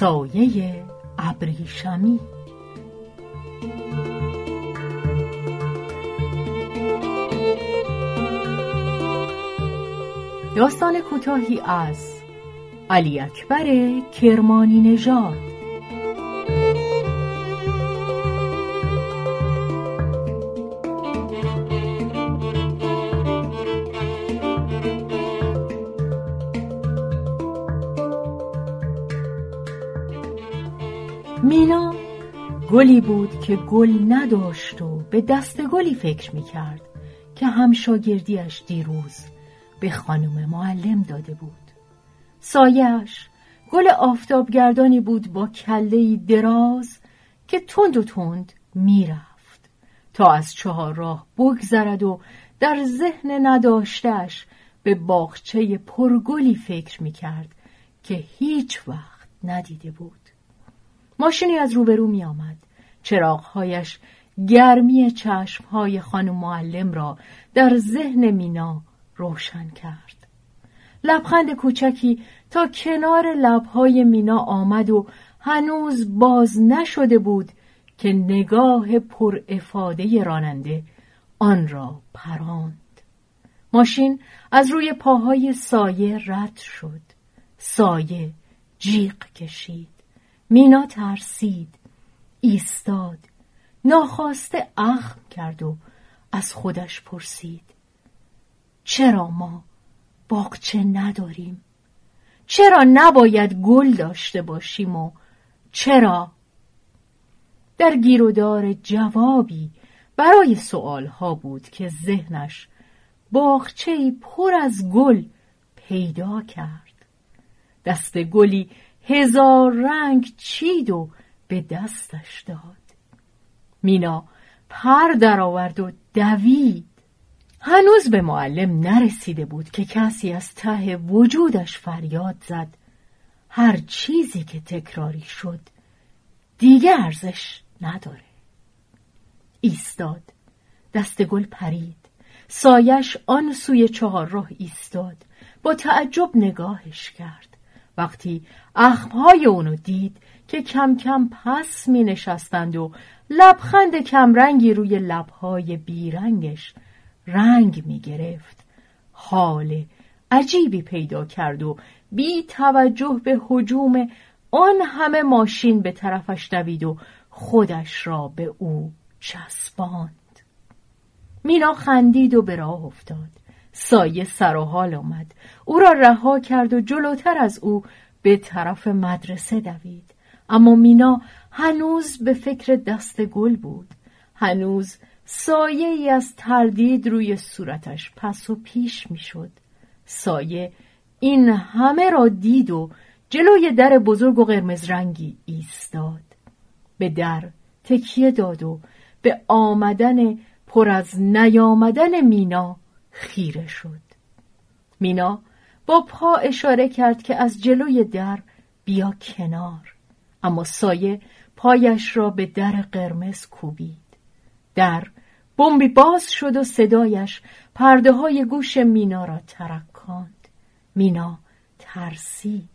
سایه ابریشمی داستان کوتاهی از علی اکبر کرمانی نژاد. گلی بود که گل نداشت و به دست گلی فکر می کرد که همشاگردیش دیروز به خانم معلم داده بود سایش گل آفتابگردانی بود با کلهی دراز که تند و تند می‌رفت تا از چهار راه بگذرد و در ذهن نداشتش به باغچه پرگلی فکر می‌کرد که هیچ وقت ندیده بود ماشینی از روبرو می آمد. چراغهایش گرمی چشمهای خانم معلم را در ذهن مینا روشن کرد. لبخند کوچکی تا کنار لبهای مینا آمد و هنوز باز نشده بود که نگاه پر افاده راننده آن را پراند. ماشین از روی پاهای سایه رد شد. سایه جیغ کشید. مینا ترسید. ایستاد. ناخواسته اخم کرد و از خودش پرسید. چرا ما باغچه نداریم؟ چرا نباید گل داشته باشیم و چرا؟ در گیرودار جوابی برای ها بود که ذهنش باغچه پر از گل پیدا کرد. دست گلی هزار رنگ چید و به دستش داد. مینا پر درآورد و دوید. هنوز به معلم نرسیده بود که کسی از ته وجودش فریاد زد. هر چیزی که تکراری شد دیگه ارزش نداره. ایستاد. دست گل پرید. سایش آن سوی چهار راه ایستاد. با تعجب نگاهش کرد. وقتی اخمهای اونو دید که کم کم پس می نشستند و لبخند کمرنگی روی لبهای بیرنگش رنگ می گرفت حال عجیبی پیدا کرد و بی توجه به حجوم آن همه ماشین به طرفش دوید و خودش را به او چسباند. مینا خندید و به راه افتاد. سایه سر و حال آمد او را رها کرد و جلوتر از او به طرف مدرسه دوید اما مینا هنوز به فکر دست گل بود هنوز سایه ای از تردید روی صورتش پس و پیش می‌شد. سایه این همه را دید و جلوی در بزرگ و قرمز رنگی ایستاد. به در تکیه داد و به آمدن پر از نیامدن مینا خیره شد. مینا با پا اشاره کرد که از جلوی در بیا کنار. اما سایه پایش را به در قرمز کوبید. در بمبی باز شد و صدایش پرده های گوش مینا را ترکاند مینا ترسید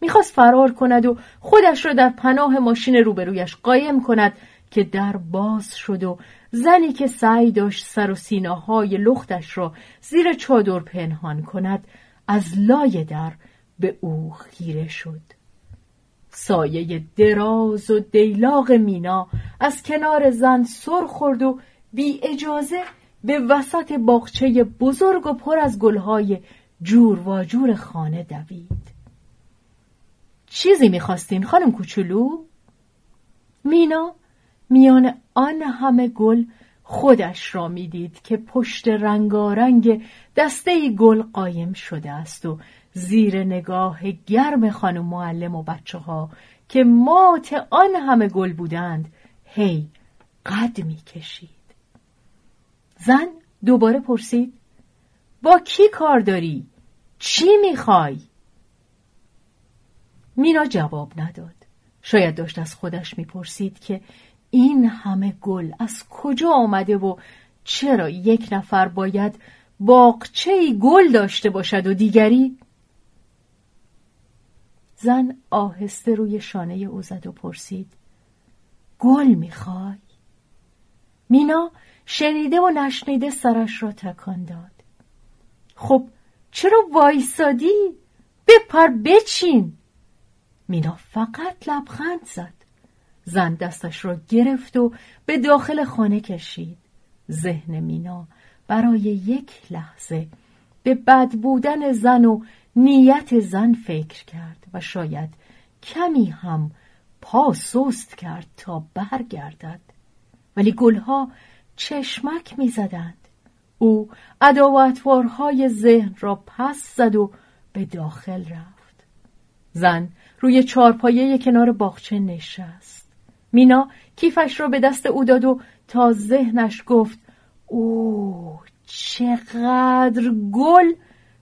می‌خواست فرار کند و خودش را در پناه ماشین روبرویش قایم کند که در باز شد و زنی که سعی داشت سر و سیناهای لختش را زیر چادر پنهان کند از لای در به او خیره شد سایه دراز و دیلاغ مینا از کنار زن سر خورد و بی اجازه به وسط باغچه بزرگ و پر از گلهای جور و جور خانه دوید چیزی می‌خواستین خانم کوچولو؟ مینا میان آن همه گل خودش را می‌دید که پشت رنگارنگ دسته گل قایم شده است و زیر نگاه گرم خانم معلم و بچه ها که مات آن همه گل بودند هی قد می‌کشید زن دوباره پرسید با کی کار داری؟ چی می‌خوای؟ مینا جواب نداد. شاید داشت از خودش می‌پرسید که این همه گل از کجا آمده و چرا یک نفر باید باغچه گل داشته باشد و دیگری؟ زن آهسته روی شانه او زد و پرسید گل می‌خوای؟ مینا شنیده و نشنیده سرش را تکان داد خب چرا وایسادی؟ بپر بچین مینا فقط لبخند زد زن دستش را گرفت و به داخل خانه کشید. ذهن مینا برای یک لحظه به بد بودن زن و نیت زن فکر کرد و شاید کمی هم پا سست کرد تا برگردد. ولی گلها چشمک می‌زدند. او اداوتوارهای ذهن را پس زد و به داخل رفت. زن روی چارپایه کنار باغچه نشست. مینا کیفش را به دست او داد و تا ذهنش گفت او چقدر گل!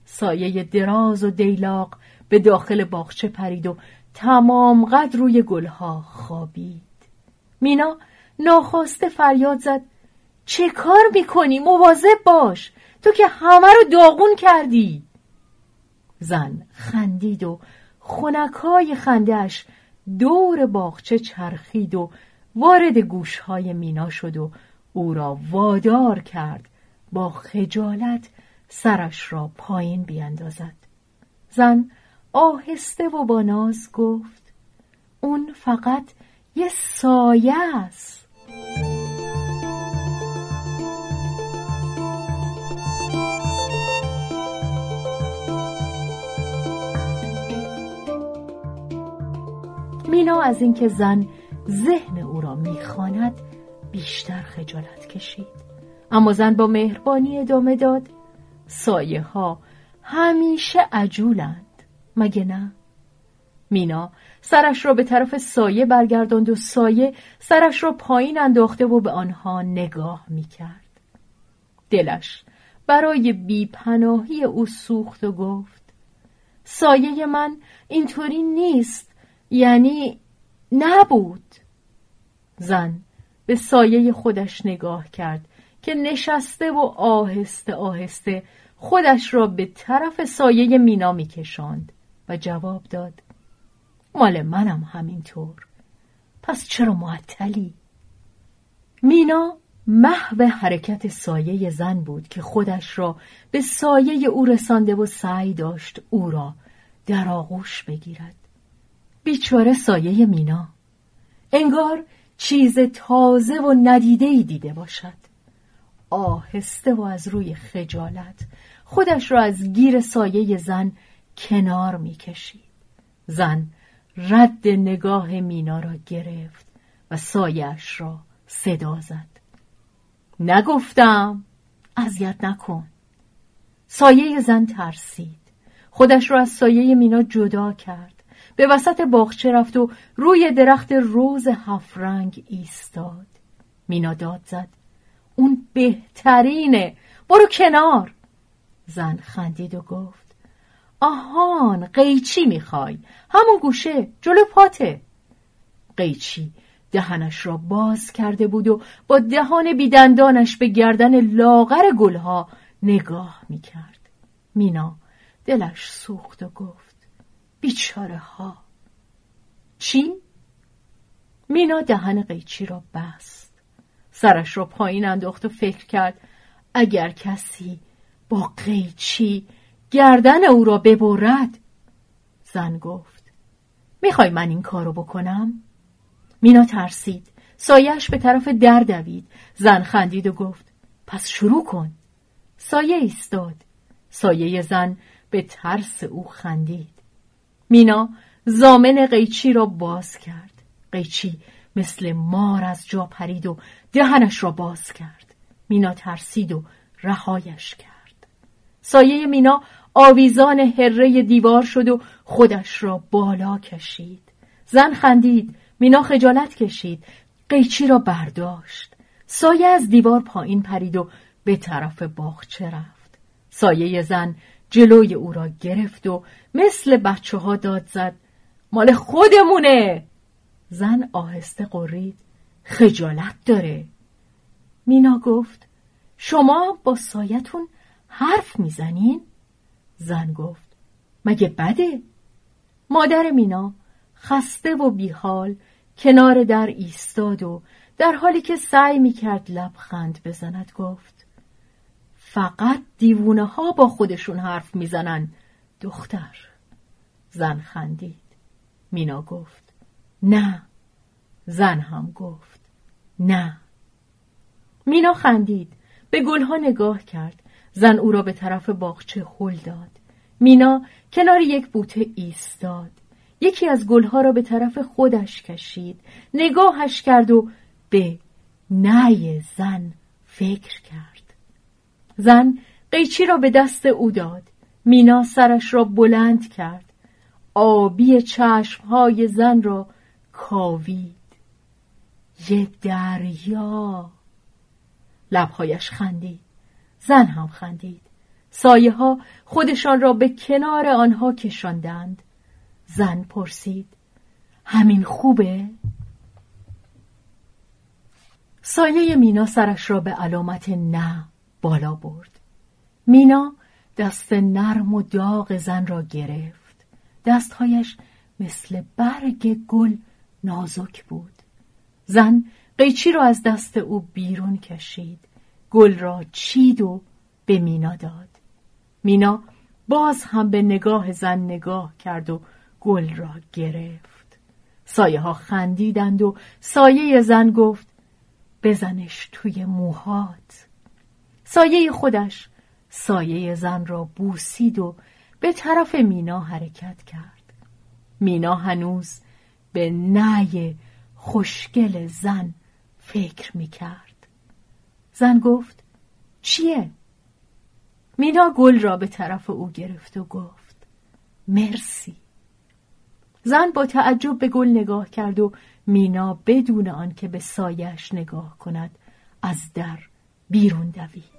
سایه دراز و دیلاق به داخل باغچه پرید و تمام قد روی گلها خوابید. مینا ناخواسته فریاد زد چه کار می‌کنی؟ مواظب باش! تو که همه رو داغون کردی! زن خندید و خونکای خندهش دور باغچه چرخید و وارد گوشهای مینا شد و او را وادار کرد با خجالت سرش را پایین بیاندازد زن آهسته و با ناز گفت اون فقط یه سایه است. مینا از اینکه زن ذهن او را می‌خواند بیشتر خجالت کشید. اما زن با مهربانی ادامه داد سایه ها همیشه عجولند. مگه نه؟ مینا سرش را به طرف سایه برگرداند و سایه سرش را پایین انداخته و به آنها نگاه می‌کرد. دلش برای بیپناهی او سوخت و گفت سایه من اینطوری نیست یعنی نبود. زن به سایه خودش نگاه کرد که نشسته و آهسته آهسته خودش را به طرف سایه مینا میکشاند و جواب داد مال منم همینطور. پس چرا معطلی؟ مینا محو حرکت سایه زن بود که خودش را به سایه او رسانده و سعی داشت او را در آغوش بگیرد. بیچاره سایه مینا. انگار چیز تازه و ندیده دیده باشد. آهسته و از روی خجالت خودش را از گیر سایه زن کنار می‌کشید. زن رد نگاه مینا را گرفت و سایش را صدا زد. نگفتم اذیت نکن. سایه زن ترسید. خودش را از سایه مینا جدا کرد. به وسط باغچه رفت و روی درخت روز هفت رنگ ایستاد. مینا داد زد. اون بهترینه. برو کنار. زن خندید و گفت. آهان قیچی می‌خوای. همون گوشه جلو پاته. قیچی دهنش را باز کرده بود و با دهان بیدندانش به گردن لاغر گلها نگاه می‌کرد. مینا دلش سوخت و گفت. بیچاره ها چی؟ مینا دهن قیچی را بست. سرش را پایین انداخت و فکر کرد اگر کسی با قیچی گردن او را ببرد زن گفت می‌خوای من این کارو بکنم؟ مینا ترسید. سایش به طرف در دوید. زن خندید و گفت پس شروع کن. سایه ایستاد. سایه زن به ترس او خندید. مینا زامن قیچی را باز کرد. قیچی مثل مار از جا پرید و دهنش را باز کرد. مینا ترسید و رهایش کرد. سایه مینا آویزان هره دیوار شد و خودش را بالا کشید. زن خندید مینا خجالت کشید قیچی را برداشت. سایه از دیوار پایین پرید و به طرف باغچه رفت. سایه زن جلوی او را گرفت و مثل بچه ها داد زد مال خودمونه زن آهسته قرید خجالت داره مینا گفت شما با سایتون حرف می‌زنین؟ زن گفت مگه بده؟ مادر مینا خسته و بیحال کنار در ایستاد و در حالی که سعی می‌کرد لبخند بزند گفت فقط دیوونه ها با خودشون حرف می‌زنن. دختر. زن خندید. مینا گفت. نه. زن هم گفت. نه. مینا خندید. به گلها نگاه کرد. زن او را به طرف باغچه هل داد. مینا کنار یک بوته ایستاد یکی از گلها را به طرف خودش کشید. نگاهش کرد و به نای زن فکر کرد. زن قیچی را به دست او داد. مینا سرش را بلند کرد. آبی چشمهای زن را کاوید. یه دریا. لبهایش خندید. زن هم خندید. سایه ها خودشان را به کنار آنها کشاندند. زن پرسید همین خوبه؟ سایه مینا سرش را به علامت نه بالا برد. مینا دست نرم و داغ زن را گرفت. دستهایش مثل برگ گل نازک بود. زن قیچی را از دست او بیرون کشید. گل را چید و به مینا داد. مینا باز هم به نگاه زن نگاه کرد و گل را گرفت. سایه ها خندیدند و سایه زن گفت بزنش توی موهات. سایه خودش سایه زن را بوسید و به طرف مینا حرکت کرد مینا هنوز به نای خوشگل زن فکر می کرد. زن گفت چیه؟ مینا گل را به طرف او گرفت و گفت مرسی زن با تعجب به گل نگاه کرد و مینا بدون آنکه به سایش نگاه کند از در بیرون دوید